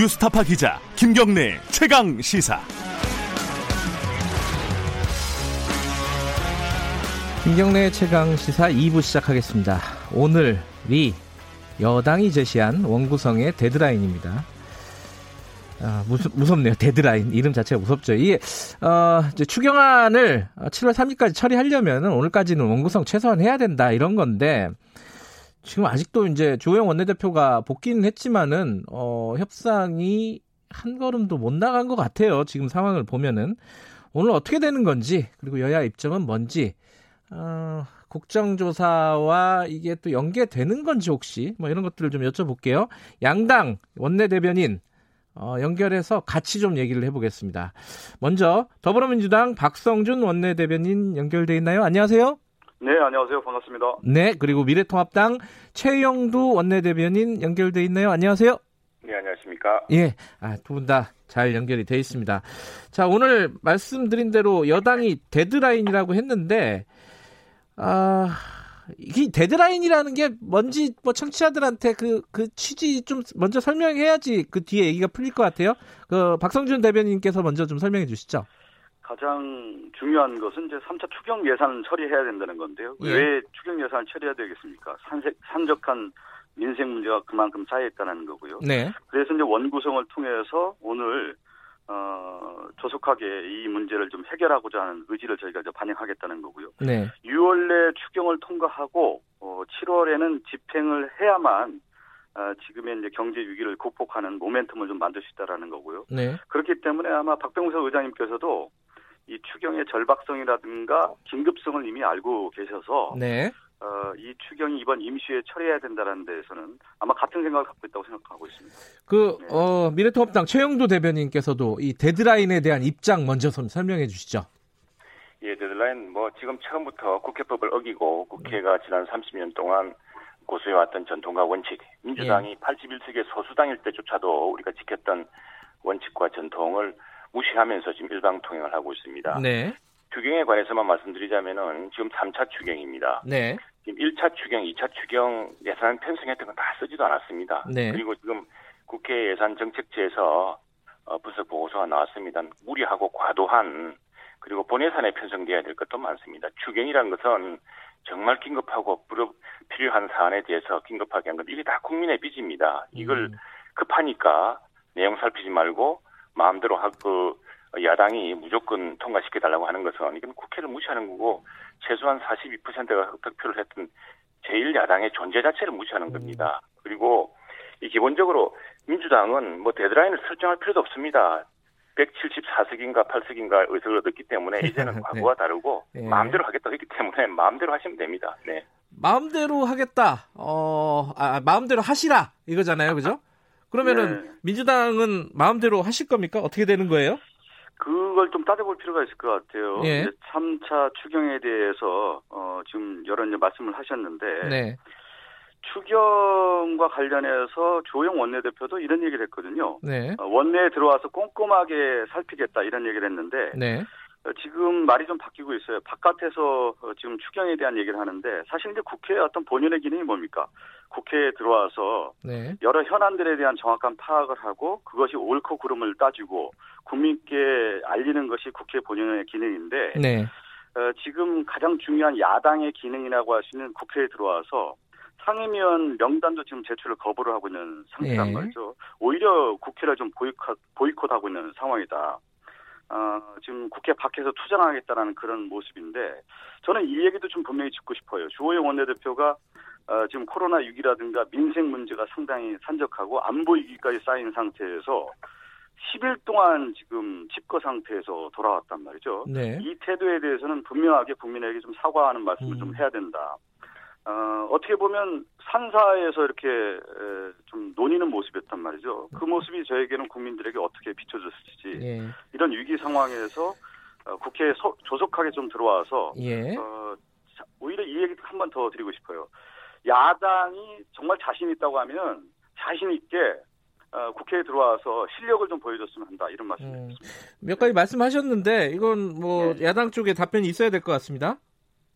뉴스타파 기자 김경래 최강 시사. 김경래 최강 시사 2부 시작하겠습니다. 오늘이 여당이 제시한 원구성의 데드라인입니다. 아, 무섭, 무섭네요. 데드라인. 이름 자체가 무섭죠. 이게, 어, 추경안을 7월 3일까지 처리하려면 오늘까지는 원구성 최소한 해야 된다. 이런 건데, 지금 아직도 이제 조영 원내대표가 복귀는 했지만은, 어, 협상이 한 걸음도 못 나간 것 같아요. 지금 상황을 보면은. 오늘 어떻게 되는 건지, 그리고 여야 입장은 뭔지, 어, 국정조사와 이게 또 연계되는 건지 혹시, 뭐 이런 것들을 좀 여쭤볼게요. 양당 원내대변인, 어, 연결해서 같이 좀 얘기를 해보겠습니다. 먼저 더불어민주당 박성준 원내대변인 연결돼 있나요? 안녕하세요. 네, 안녕하세요. 반갑습니다. 네, 그리고 미래통합당 최형두 원내대변인 연결돼 있나요? 안녕하세요. 네, 안녕하십니까? 예, 아, 두 분 다 잘 연결이 돼 있습니다. 자, 오늘 말씀드린 대로 여당이 데드라인이라고 했는데, 아, 이 데드라인이라는 게 뭔지 뭐 청취자들한테 그, 그 취지 좀 먼저 설명해야지 그 뒤에 얘기가 풀릴 것 같아요. 그 박성준 대변인께서 먼저 좀 설명해 주시죠. 가장 중요한 것은 이제 3차 추경 예산을 처리해야 된다는 건데요. 예. 왜 추경 예산을 처리해야 되겠습니까? 산색, 산적한 민생 문제가 그만큼 쌓여있다는 거고요. 네. 그래서 이제 원구성을 통해서 오늘 어, 조속하게 이 문제를 좀 해결하고자 하는 의지를 저희가 이제 반영하겠다는 거고요. 네. 6월 내 추경을 통과하고 어, 7월에는 집행을 해야만 어, 지금의 이제 경제 위기를 극복하는 모멘텀을 좀 만들 수 있다라는 거고요. 네. 그렇기 때문에 아마 박병석 의장님께서도 이 추경의 절박성이라든가 긴급성을 이미 알고 계셔서 네. 어, 이 추경이 이번 임시에 처리해야 된다는 데에서는 아마 같은 생각을 갖고 있다고 생각하고 있습니다. 그, 네. 어, 미래통합당 최형두 대변인께서도 이 데드라인에 대한 입장 먼저 좀 설명해 주시죠. 예, 데드라인 뭐 지금 처음부터 국회법을 어기고 국회가 지난 30년 동안 고수해왔던 전통과 원칙, 민주당이 81석의 소수당일 때조차도 우리가 지켰던 원칙과 전통을 무시하면서 지금 일방 통행을 하고 있습니다. 네. 추경에 관해서만 말씀드리자면은 지금 3차 추경입니다. 네. 지금 1차 추경, 2차 추경 예산 편성 했던 건 다 쓰지도 않았습니다. 네. 그리고 지금 국회 예산 정책처에서 어, 분석 보고서가 나왔습니다. 무리하고 과도한 그리고 본예산에 편성돼야 될 것도 많습니다. 추경이라는 것은 정말 긴급하고 불- 필요한 사안에 대해서 긴급하게 한 건 이게 다 국민의 빚입니다. 이걸 음. 급하니까 내용 살피지 말고 마음대로 하고 야당이 무조건 통과시켜달라고 하는 것은 이건 국회를 무시하는 거고 최소한 42%가 득표를 했던 제1야당의 존재 자체를 무시하는 겁니다. 그리고 이 기본적으로 민주당은 뭐 데드라인을 설정할 필요도 없습니다. 174석인가 8석인가 의석을 얻었기 때문에 이제는 네. 과거와 다르고 예. 마음대로 하겠다고 했기 때문에 마음대로 하시면 됩니다. 네. 마음대로 하겠다. 어, 아, 마음대로 하시라. 이거잖아요. 그죠? 그러면은 네. 민주당은 마음대로 하실 겁니까? 어떻게 되는 거예요? 그걸 좀 따져볼 필요가 있을 것 같아요. 예. 이제 3차 추경에 대해서 어, 지금 여러 이제 말씀을 하셨는데 네. 추경과 관련해서 조영 원내대표도 이런 얘기를 했거든요. 네. 어, 원내에 들어와서 꼼꼼하게 살피겠다 이런 얘기를 했는데 네. 어, 지금 말이 좀 바뀌고 있어요. 바깥에서 어, 지금 추경에 대한 얘기를 하는데 사실 이제 국회의 어떤 본연의 기능이 뭡니까? 국회에 들어와서 네. 여러 현안들에 대한 정확한 파악을 하고 그것이 옳고 그름을 따지고 국민께 알리는 것이 국회 본연의 기능인데 네. 어, 지금 가장 중요한 야당의 기능이라고 할 수 있는 국회에 들어와서 상임위원 명단도 지금 제출을 거부를 하고 있는 상태란 네. 말이죠. 오히려 국회를 좀 보이콧, 보이콧하고 있는 상황이다. 어, 지금 국회 밖에서 투쟁하겠다라는 그런 모습인데 저는 이 얘기도 좀 분명히 짚고 싶어요. 주호영 원내대표가 어, 지금 코로나 6이라든가 민생 문제가 상당히 산적하고 안보 위기까지 쌓인 상태에서 10일 동안 지금 집거 상태에서 돌아왔단 말이죠. 네. 이 태도에 대해서는 분명하게 국민에게 좀 사과하는 말씀을 음. 좀 해야 된다. 어, 어떻게 보면 산사에서 이렇게 에, 좀 논의는 모습이었단 말이죠. 그 모습이 저에게는 국민들에게 어떻게 비춰졌을지 예. 이런 위기 상황에서 어, 국회에 서- 조속하게 좀 들어와서 예. 어, 자, 오히려 이 얘기 한 번 더 드리고 싶어요. 야당이 정말 자신 있다고 하면 자신 있게 어, 국회에 들어와서 실력을 좀 보여줬으면 한다 이런 음, 말씀드립니다. 몇 가지 말씀하셨는데 이건 뭐 네. 야당 쪽에 답변이 있어야 될 것 같습니다.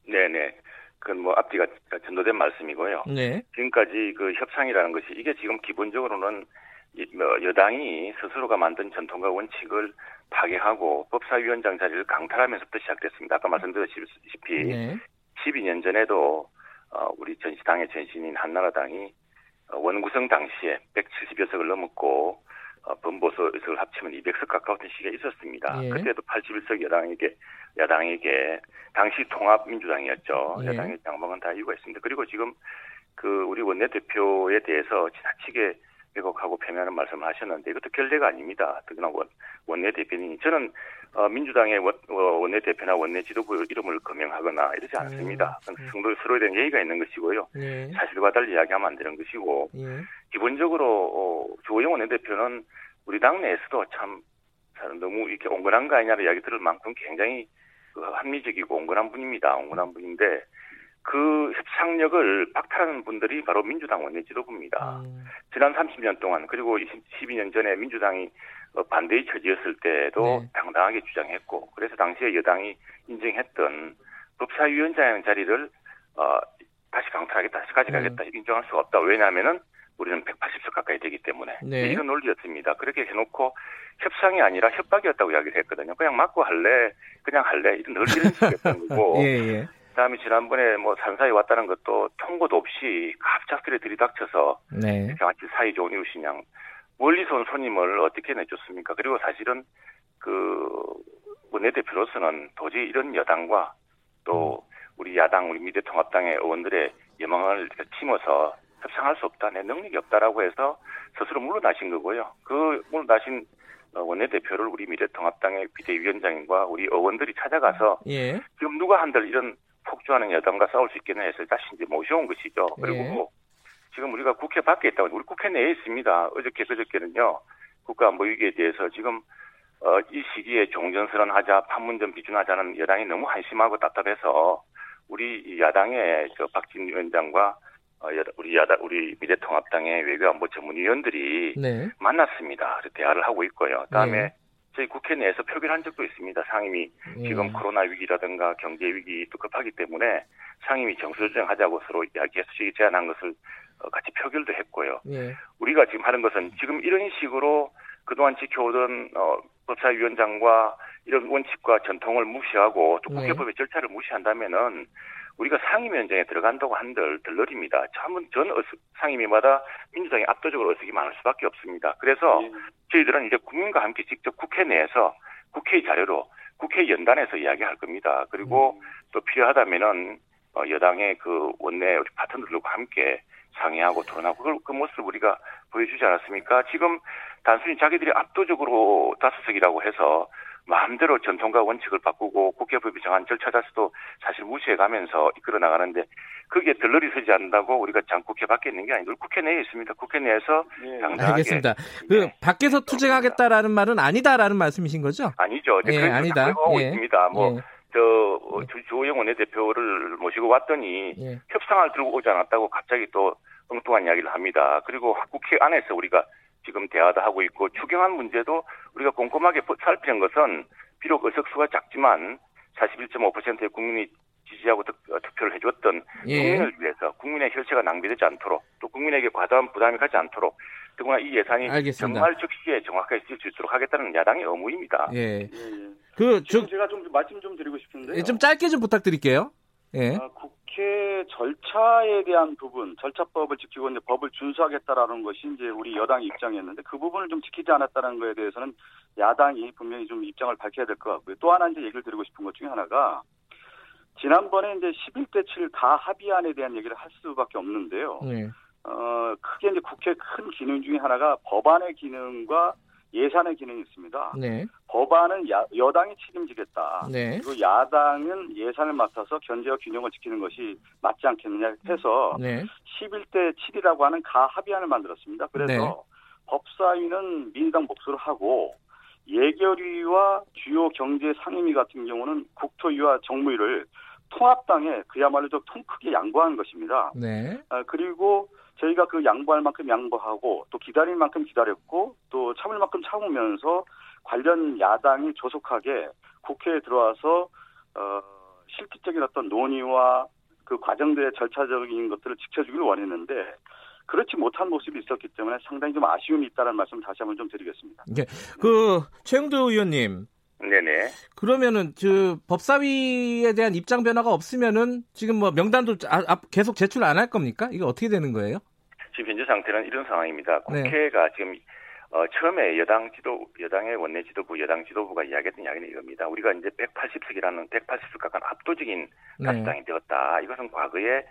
네네. 그건 뭐 앞뒤가 전도된 말씀이고요. 네. 지금까지 그 협상이라는 것이 이게 지금 기본적으로는 뭐 여당이 스스로가 만든 전통과 원칙을 파괴하고 법사위원장 자리를 강탈하면서부터 시작됐습니다. 아까 말씀드렸다시피 네. 12년 전에도 어, 우리 전시당의 전신인 한나라당이 어, 원구성 당시에 170여 석을 넘었고 어, 범보수 의석을 합치면 200석 가까운 시기가 있었습니다. 예. 그때도 81석 여당에게 야당에게 당시 통합민주당이었죠. 예. 야당의 양방은 다 이유가 있습니다. 그리고 지금 그 우리 원내대표에 대해서 지나치게 왜곡하고 폐면하는 말씀을 하셨는데 이것도 결례가 아닙니다. 특히나 원, 원내대표님 저는 어, 민주당의 원, 어, 원내대표나 원내 지도부 이름을 거명하거나 이러지 않습니다. 음. 그건 성도 서로에 대한 예의가 있는 것이고요. 네. 사실과 달리 이야기하면 안 되는 것이고 예. 기본적으로 어, 조호영 원내대표는 우리 당내에서도 참 너무 이렇게 온건한 거 아니냐는 이야기 들을 만큼 굉장히 그 합리적이고 온건한 분입니다. 온건한 분인데 그 협상력을 박탈하는 분들이 바로 민주당 원내 지도부입니다. 음. 지난 30년 동안 그리고 20, 12년 전에 민주당이 어, 반대의 처지였을 때도 네. 당당하게 주장했고 그래서 당시에 여당이 인정했던 법사위원장 자리를 어, 다시 강탈하겠다, 다시 가져가겠다 인정할 수가 없다. 왜냐하면은 우리는 180석 가까이 되기 때문에 네. 이런 논리였습니다. 그렇게 해놓고 협상이 아니라 협박이었다고 이야기를 했거든요. 그냥 맞고 할래, 그냥 할래 이런 늘 이런 식이었던 거고 예, 예. 그다음에 지난번에 뭐 산사에 왔다는 것도 통보도 없이 갑작스레 들이닥쳐서 네. 이렇게 마치 사이 좋은 이웃인 양 멀리서 온 손님을 어떻게 내줬습니까? 그리고 사실은 그 원내대표로서는 도저히 이런 여당과 또 우리 야당 우리 미래통합당의 의원들의 예망을 이렇게 팀어서 협상할 수 없다 내 능력이 없다라고 해서 스스로 물러나신 거고요. 그 물러나신 어, 원내대표를 우리 미래통합당의 비대위원장과 우리 의원들이 찾아가서 예. 지금 누가 한들 이런 폭주하는 여당과 싸울 수 있겠냐 해서 다시 이제 모셔온 것이죠. 그리고 예. 뭐 지금 우리가 국회 밖에 있다고 우리 국회 내에 있습니다. 어저께 그저께는요 국가안보위기에 대해서 지금 어, 이 시기에 종전선언 하자 판문점 비준하자는 여당이 너무 한심하고 답답해서 우리 이 야당의 저 박진 위원장과 우리 야당 우리 미래통합당의 외교안보 전문위원들이 네. 만났습니다. 대화를 하고 있고요. 그다음에 네. 저희 국회 내에서 표결 한 적도 있습니다. 상임위 예. 지금 코로나 위기라든가 경제 위기도 급하기 때문에 상임위 정수조정하자고 서로 이야기해서 제안한 것을 어, 같이 표결도 했고요. 예. 우리가 지금 하는 것은 지금 이런 식으로 그동안 지켜오던 어, 법사위원장과 이런 원칙과 전통을 무시하고 또 네. 국회법의 절차를 무시한다면은 우리가 상임위원장에 들어간다고 한들 들러립니다. 전, 전 상임위마다 민주당이 압도적으로 어색이 많을 수밖에 없습니다. 그래서 예. 저희들은 이제 국민과 함께 직접 국회 내에서 국회 자료로 국회 연단에서 이야기할 겁니다. 그리고 또 필요하다면은 어, 여당의 그 원내 우리 파트너들과 함께 상의하고 토론하고 그, 그 모습을 우리가 보여주지 않았습니까? 지금 단순히 자기들이 압도적으로 다수석이라고 해서 마음대로 전통과 원칙을 바꾸고 국회법이 정한 절차 자체도 사실 무시해가면서 이끌어 나가는데 그게 들러리 서지 않는다고 우리가 장 국회 밖에 있는 게 아니고 국회 내에 있습니다. 국회 내에서 예. 당당하게 알겠습니다. 그 네. 밖에서 투쟁하겠다라는 말은 아니다라는 말씀이신 거죠? 아니죠. 예, 그래서 아니다. 하고 예. 있습니다. 뭐 예. 저 어, 조- 조호영 원내대표를 모시고 왔더니 예. 협상을 들고 오지 않았다고 갑자기 또 엉뚱한 이야기를 합니다. 그리고 국회 안에서 우리가 지금 대화도 하고 있고 추경안 문제도 우리가 꼼꼼하게 보- 살피는 것은 비록 의석수가 작지만 41.5%의 국민이 지지하고 득, 어, 투표를 해줬던 예. 국민을 위해서 국민의 혈세가 낭비되지 않도록 또 국민에게 과다한 부담이 가지 않도록 더구나 이 예산이 알겠습니다. 정말 즉시에 정확하게 쓸수 있도록 하겠다는 야당의 의무입니다. 예. 예, 예. 그, 지금 좀, 제가 좀 말씀 좀 드리고 싶은데요. 좀 짧게 좀 부탁드릴게요. 예. 아, 국 회 절차에 대한 부분, 절차법을 지키고 이제 법을 준수하겠다라는 것이 이제 우리 여당의 입장이었는데 그 부분을 좀 지키지 않았다는 거에 대해서는 야당이 분명히 좀 입장을 밝혀야 될 것 같고요. 또 하나 이제 얘기를 드리고 싶은 것 중에 하나가 지난번에 이제 11대 7가 합의안에 대한 얘기를 할 수밖에 없는데요. 예. 어, 크게 이제 국회 큰 기능 중에 하나가 법안의 기능과 예산의 기능이 있습니다. 네. 법안은 야- 여당이 책임지겠다. 네. 그리고 야당은 예산을 맡아서 견제와 균형을 지키는 것이 맞지 않겠느냐 해서 네. 11대 7이라고 하는 가 합의안을 만들었습니다. 그래서 네. 법사위는 민당 복수를 하고 예결위와 주요 경제 상임위 같은 경우는 국토위와 정무위를 통합당에 그야말로 좀 통 크게 양보한 것입니다. 네. 아, 그리고 저희가 그 양보할 만큼 양보하고 또 기다릴 만큼 기다렸고 또 참을 만큼 참으면서 관련 야당이 조속하게 국회에 들어와서 어, 실질적인 어떤 논의와 그 과정들의 절차적인 것들을 지켜주기를 원했는데 그렇지 못한 모습이 있었기 때문에 상당히 좀 아쉬움이 있다는 말씀 다시 한번 좀 드리겠습니다. 예. 그 최영도 의원님. 네네. 그러면은 그 법사위에 대한 입장 변화가 없으면은 지금 뭐 명단도 아, 계속 제출 안 할 겁니까? 이거 어떻게 되는 거예요? 지금 현재 상태는 이런 상황입니다. 네. 국회가 지금 어, 처음에 여당 지도, 여당의 원내 지도부, 여당 지도부가 이야기했던 이야기는 이겁니다. 우리가 이제 180석이라는 180석 가까운 압도적인 네. 다수당이 되었다. 이것은 과거에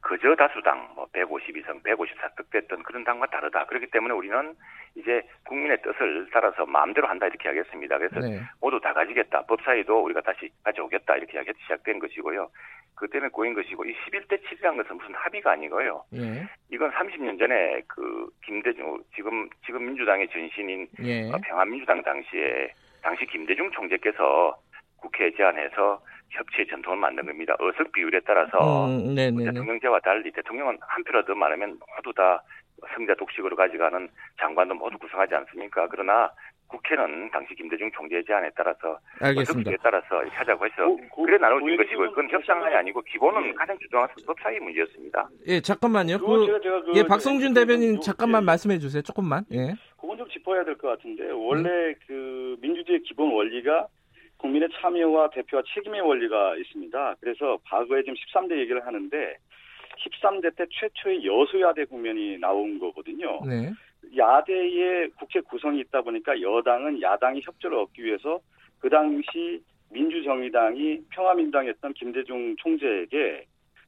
그저 다수당, 뭐 152석, 154석 됐던 그런 당과 다르다. 그렇기 때문에 우리는 이제 국민의 뜻을 따라서 마음대로 한다 이렇게 하겠습니다. 그래서 네. 모두 다 가지겠다. 법사위도 우리가 다시 가져오겠다 이렇게 이야기 시작된 것이고요. 그 때문에 꼬인 것이고 이 11대 7이라는 것은 무슨 합의가 아니고요. 예. 이건 30년 전에 그 김대중 지금 지금 민주당의 전신인 예. 어, 평화민주당 당시에 당시 김대중 총재께서 국회에 제안해서 협치의 전통을 만든 겁니다. 어석 비율에 따라서 음, 네, 네, 네. 대통령제와 달리 대통령은 한 표라도 더 많으면 모두 다 승자 독식으로 가져가는 장관도 모두 구성하지 않습니까? 그러나 국회는 당시 김대중 총재의 제안에 따라서 알겠습니다. 어석비에 따라서 하자고 해서 고- 고- 그래 나눠준 고- 것이고 그건 협상안이 아니고 기본은 가장 주장한 법사위 문제였습니다. 예, 잠깐만요. 그, 제가- 제가 그 예, 박성준 그- 대변인 그- 잠깐만 예. 말씀해 주세요. 조금만. 예. 그건 좀 짚어야 될 것 같은데 원래 네. 그 민주주의의 기본 원리가 국민의 참여와 대표와 책임의 원리가 있습니다. 그래서 과거에 지금 13대 얘기를 하는데 13대 때 최초의 여소야대 국면이 나온 거거든요. 네. 야대의 국회 구성이 있다 보니까 여당은 야당이 협조를 얻기 위해서 그 당시 민주정의당이 평화민당이었던 김대중 총재에게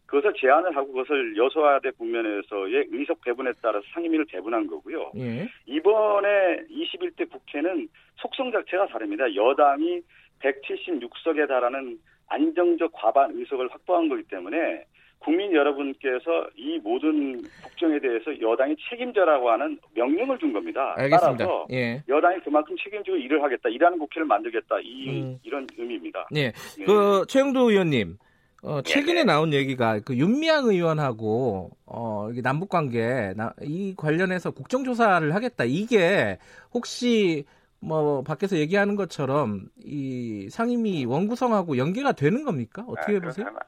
그것을 제안을 하고 그것을 여소야대 국면에서의 의석 배분에 따라서 상임위를 배분한 거고요. 예. 이번에 21대 국회는 속성 자체가 다릅니다. 여당이 176석에 달하는 안정적 과반 의석을 확보한 거기 때문에 국민 여러분께서 이 모든 국정에 대해서 여당이 책임져라고 하는 명령을 준 겁니다. 알겠습니다. 따라서 예. 여당이 그만큼 책임지고 일을 하겠다, 일하는 국회를 만들겠다 이 음. 이런 의미입니다. 예. 예. 그 최영도 의원님. 어, 최근에 네네. 나온 얘기가 그 윤미향 의원하고 어, 남북 관계 나- 이 관련해서 국정조사를 하겠다. 이게 혹시 뭐 밖에서 얘기하는 것처럼 이 상임위 원구성하고 연계가 되는 겁니까? 어떻게 아, 보세요? 사람,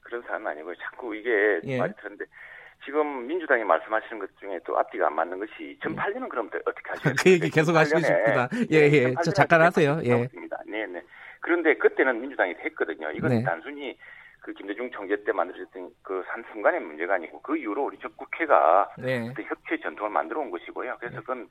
그런 사람 아니고요. 자꾸 이게 예. 말이 그런데 지금 민주당이 말씀하시는 것 중에 또 앞뒤가 안 맞는 것이 2008년은 그럼 어떻게 하시겠어요? 그 얘기 계속 하시고 싶구나. 예, 예. 저 잠깐 하세요. 예. 네, 네. 그런데 그때는 민주당이 했거든요. 이건 네. 단순히 그 김대중 총재 때 만들어졌던 그 한 순간의 문제가 아니고 그 이후로 우리 저 국회가 네. 그때 협치의 전통을 만들어 온 것이고요. 그래서 그건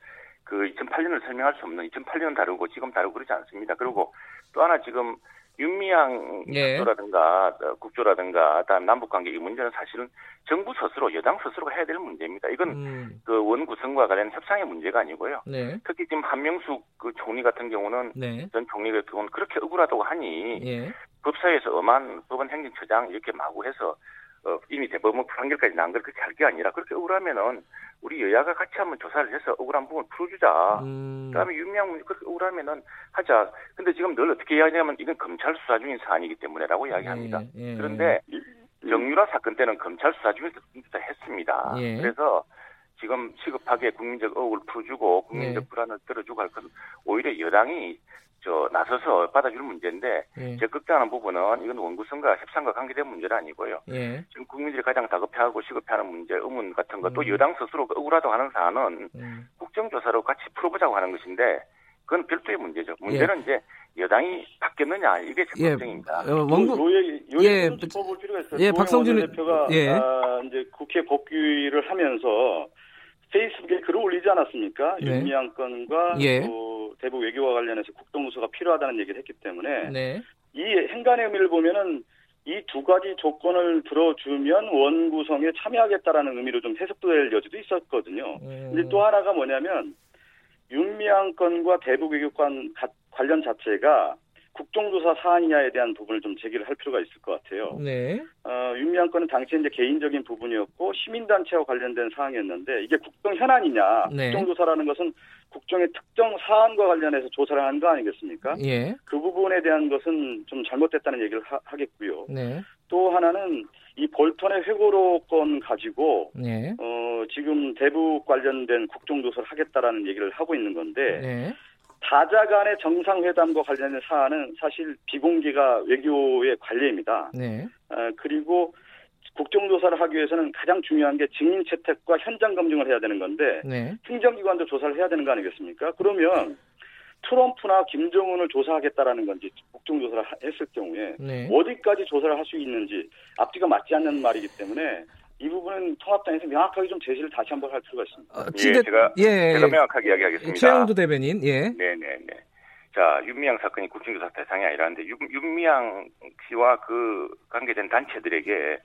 그 2008년을 설명할 수 없는 2008년은 다르고 지금 다르고 그러지 않습니다. 그리고 또 하나 지금 윤미향 예. 국조라든가 어, 국조라든가 다음 남북 관계 이 문제는 사실은 정부 스스로 여당 스스로가 해야 될 문제입니다. 이건 음, 그 원 구성과 관련 협상의 문제가 아니고요. 네. 특히 지금 한명숙 그 총리 같은 경우는 네. 전 총리 같은 경우는 그렇게 억울하다고 하니 예. 법사위에서 엄한 법원 행정처장 이렇게 마구 해서 어, 이미 대법원 판결까지 난 걸 그렇게 할 게 아니라 그렇게 억울하면은 우리 여야가 같이 한번 조사를 해서 억울한 부분 을 풀어주자. 음, 그다음에 윤미향 문제 그렇게 억울하면은 하자. 근데 지금 늘 어떻게 이야기하냐면 이건 검찰 수사 중인 사안이기 때문에라고 이야기합니다. 예, 예. 그런데 정유라 사건 때는 검찰 수사 중에서 했습니다. 예. 그래서 지금 시급하게 국민적 의혹을 풀어주고 국민적 네. 불안을 떨어주고 할 것은 오히려 여당이 저 나서서 받아줄 문제인데 예. 제 걱정하는 부분은 이건 원구성과 협상과 관계된 문제는 아니고요. 예. 지금 국민들이 가장 다급해하고 시급해하는 문제, 의문 같은 것, 또 음. 여당 스스로 억울하다고 하는 사안은 음, 국정조사로 같이 풀어보자고 하는 것인데 그건 별도의 문제죠. 문제는 이제 여당이 바뀌었느냐 이게 제 예. 걱정입니다. 어, 원구 요 얘기, 요 예, 짚어볼 필요가 있어요. 예, 박성준 대표가 예. 아, 이제 국회 복귀를 하면서 페이스북에 글을 올리지 않았습니까? 네. 윤미향 건과 예. 또 대북 외교와 관련해서 국정수가 필요하다는 얘기를 했기 때문에 네. 이 행간의 의미를 보면은 이 두 가지 조건을 들어주면 원구성에 참여하겠다라는 의미로 좀 해석될 여지도 있었거든요. 음, 근데 또 하나가 뭐냐면 윤미향 건과 대북 외교관 가- 관련 자체가 국정조사 사안이냐에 대한 부분을 좀 제기를 할 필요가 있을 것 같아요. 네. 어, 윤미향 건은 당시에 이제 개인적인 부분이었고 시민단체와 관련된 사항이었는데 이게 국정 현안이냐 네. 국정조사라는 것은 국정의 특정 사안과 관련해서 조사를 하는 거 아니겠습니까? 예. 그 부분에 대한 것은 좀 잘못됐다는 얘기를 하, 하겠고요. 네. 또 하나는 이 볼턴의 회고로 건 가지고 네. 어, 지금 대북 관련된 국정조사를 하겠다라는 얘기를 하고 있는 건데 네. 다자 간의 정상회담과 관련된 사안은 사실 비공개가 외교의 관례입니다. 네. 어, 그리고 국정조사를 하기 위해서는 가장 중요한 게 증인 채택과 현장 검증을 해야 되는 건데 네. 행정기관도 조사를 해야 되는 거 아니겠습니까? 그러면 트럼프나 김정은을 조사하겠다라는 건지 국정조사를 하- 했을 경우에 네. 어디까지 조사를 할 수 있는지 앞뒤가 맞지 않는 말이기 때문에 이 부분은 통합당에서 명확하게 좀 제시를 다시 한번 할 필요가 있습니다. 어, 예, 제가 예, 제가 명확하게 이야기하겠습니다. 최영두 대변인, 예. 네네네. 자, 윤미향 사건이 국정조사 대상이 아니라는데 윤, 윤미향 씨와 그 관계된 단체들에게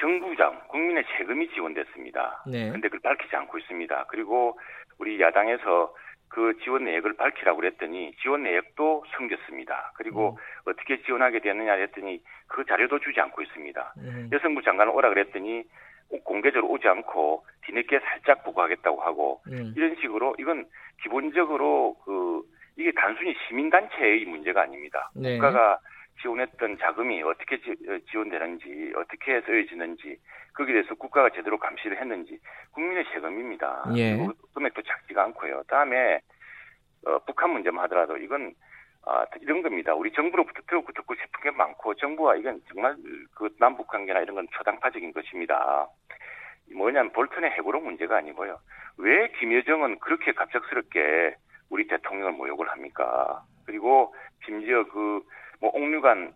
정부장, 국민의 세금이 지원됐습니다. 네. 근데 그걸 밝히지 않고 있습니다. 그리고 우리 야당에서 그 지원 내역을 밝히라고 그랬더니 지원 내역도 숨겼습니다. 그리고 어떻게 지원하게 됐느냐 했더니 그 자료도 주지 않고 있습니다. 음. 여성부 장관을 오라 그랬더니 공개적으로 오지 않고 뒤늦게 살짝 보고하겠다고 하고 음. 이런 식으로 이건 기본적으로 그 이게 단순히 시민단체의 문제가 아닙니다. 네. 국가가 지원했던 자금이 어떻게 지, 원되는지 어떻게 쓰여지는지 거기에 대해서 국가가 제대로 감시를 했는지 국민의 세금입니다. 예. 금액도 작지가 않고요. 다음에 어, 북한 문제만 하더라도 이건 아, 이런 겁니다. 우리 정부로부터 듣고 듣고 싶은 게 많고 정부와 이건 정말 그 남북 관계나 이런 건 초당파적인 것입니다. 뭐냐면 볼턴의 해고로 문제가 아니고요. 왜 김여정은 그렇게 갑작스럽게 우리 대통령을 모욕을 합니까? 그리고 심지어 그 뭐 옥류관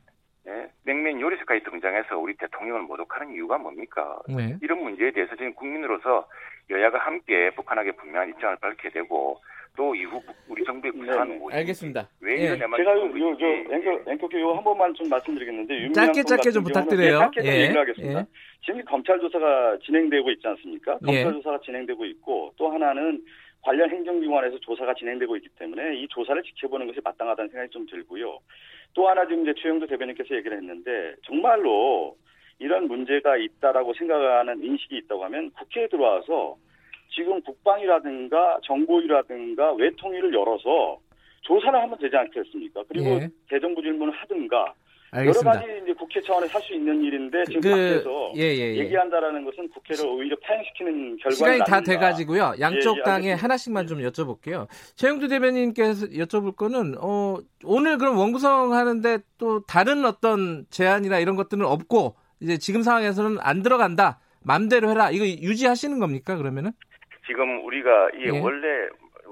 예? 냉면 요리사까지 등장해서 우리 대통령을 모독하는 이유가 뭡니까? 네. 이런 문제에 대해서 저는 국민으로서 여야가 함께 북한에게 분명한 입장을 밝혀야 되고 또 이후 부- 우리 정부의 구상은 네네. 무엇인지 알겠습니다. 왜 예. 이러냐면 제가 요, 정부 요, 저, 이게- 앵커, 앵커께 요한 번만 좀 말씀드리겠는데. 짧게 건 짧게 좀 부탁드려요. 네, 짧게 좀 예. 얘기를 하겠습니다. 예. 지금 검찰 조사가 진행되고 있지 않습니까? 예. 검찰 조사가 진행되고 있고 또 하나는 관련 행정기관에서 조사가 진행되고 있기 때문에 이 조사를 지켜보는 것이 마땅하다는 생각이 좀 들고요. 또 하나 지금 이제 최영도 대변인께서 얘기를 했는데 정말로 이런 문제가 있다라고 생각하는 인식이 있다고 하면 국회에 들어와서 지금 국방이라든가 정보위라든가 외통위를 열어서 조사를 하면 되지 않겠습니까? 그리고 예. 대정부 질문을 하든가 알겠습니다. 여러 가지 이제 국회 차원에서 할 수 있는 일인데 지금 그, 밖에서 예, 예, 예. 얘기한다라는 것은 국회를 오히려 파행시키는 결과가 시간이 다 납니다. 돼가지고요. 양쪽 예, 예, 당에. 하나씩만 좀 여쭤볼게요. 최영두 대변인께서 여쭤볼 거는 어, 오늘 그럼 원구성 하는데 또 다른 어떤 제안이나 이런 것들은 없고 이제 지금 상황에서는 안 들어간다. 맘대로 해라. 이거 유지하시는 겁니까? 그러면은? 지금 우리가 이 예. 원래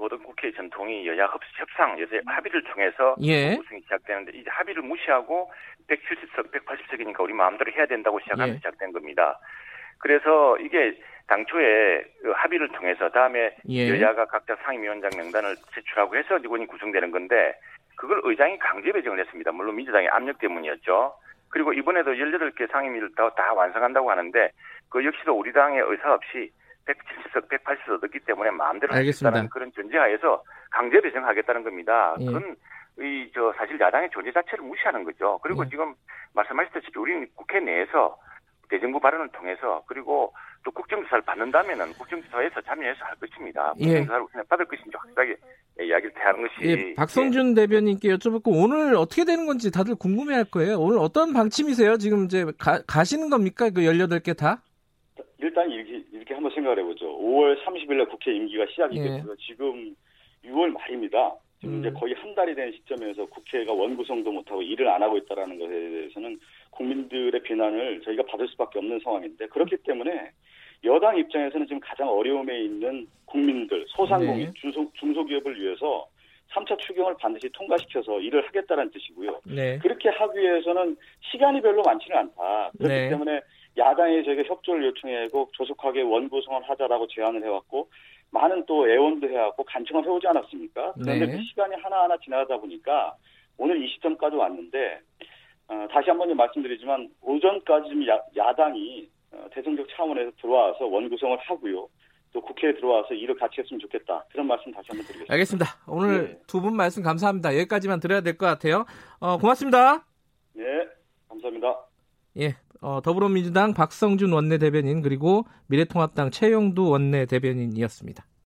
모든 국회 전통이 여야 협, 협상, 여야 합의를 통해서 예. 구성이 시작되는데 이제 합의를 무시하고 170석, 180석이니까 우리 마음대로 해야 된다고 시작하면 예. 시작된 겁니다. 그래서 이게 당초에 그 합의를 통해서 다음에 예. 여야가 각자 상임위원장 명단을 제출하고 해서 이건이 구성되는 건데 그걸 의장이 강제 배정을 했습니다. 물론 민주당의 압력 때문이었죠. 그리고 이번에도 18개 상임위를 다, 다 완성한다고 하는데 그 역시도 우리 당의 의사 없이 170석, 180석 얻었기 때문에 마음대로. 하겠다는 그런 전제하에서 강제 배정하겠다는 겁니다. 예. 그건 이 저 사실 야당의 존재 자체를 무시하는 거죠. 그리고 예. 지금 말씀하셨다시피 우리는 국회 내에서 대정부 발언을 통해서 그리고 또 국정조사를 받는다면은 국정조사에서 참여해서 할 것입니다. 예. 국정조사를 그냥 받을 것인지 확실하게 이야기를 대하는 것이 예, 박성준 대변인께 여쭤볼고 오늘 어떻게 되는 건지 다들 궁금해할 거예요. 오늘 어떤 방침이세요? 지금 이제 가, 가시는 겁니까? 그 18개 다? 일단 이렇게 이렇게 한번 생각을 해보죠. 5월 30일 날 국회 임기가 시작이겠고요. 지금 6월 말입니다. 지금 음. 이제 거의 한 달이 된 시점에서 국회가 원구성도 못하고 일을 안 하고 있다라는 것에 대해서는 국민들의 비난을 저희가 받을 수밖에 없는 상황인데 그렇기 때문에 여당 입장에서는 지금 가장 어려움에 있는 국민들, 소상공인, 네. 중소, 중소기업을 위해서 3차 추경을 반드시 통과시켜서 일을 하겠다는 뜻이고요. 네. 그렇게 하기 위해서는 시간이 별로 많지는 않다. 그렇기 네. 때문에 야당에 저희가 협조를 요청하고 조속하게 원구성을 하자라고 제안을 해왔고 많은 또 애원도 해왔고 간청을 해오지 않았습니까? 그런데 네. 그 시간이 하나하나 지나가다 보니까 오늘 이 시점까지 왔는데 어, 다시 한번 좀 말씀드리지만 오전까지 좀 야, 야당이 어, 대승적 차원에서 들어와서 원구성을 하고요. 또 국회에 들어와서 일을 같이 했으면 좋겠다. 그런 말씀 다시 한번 드리겠습니다. 알겠습니다. 오늘 네. 두분 말씀 감사합니다. 여기까지만 들어야 될 것 같아요. 어, 고맙습니다. 네, 감사합니다. 예, 어, 더불어민주당 박성준 원내대변인 그리고 미래통합당 최영두 원내대변인이었습니다.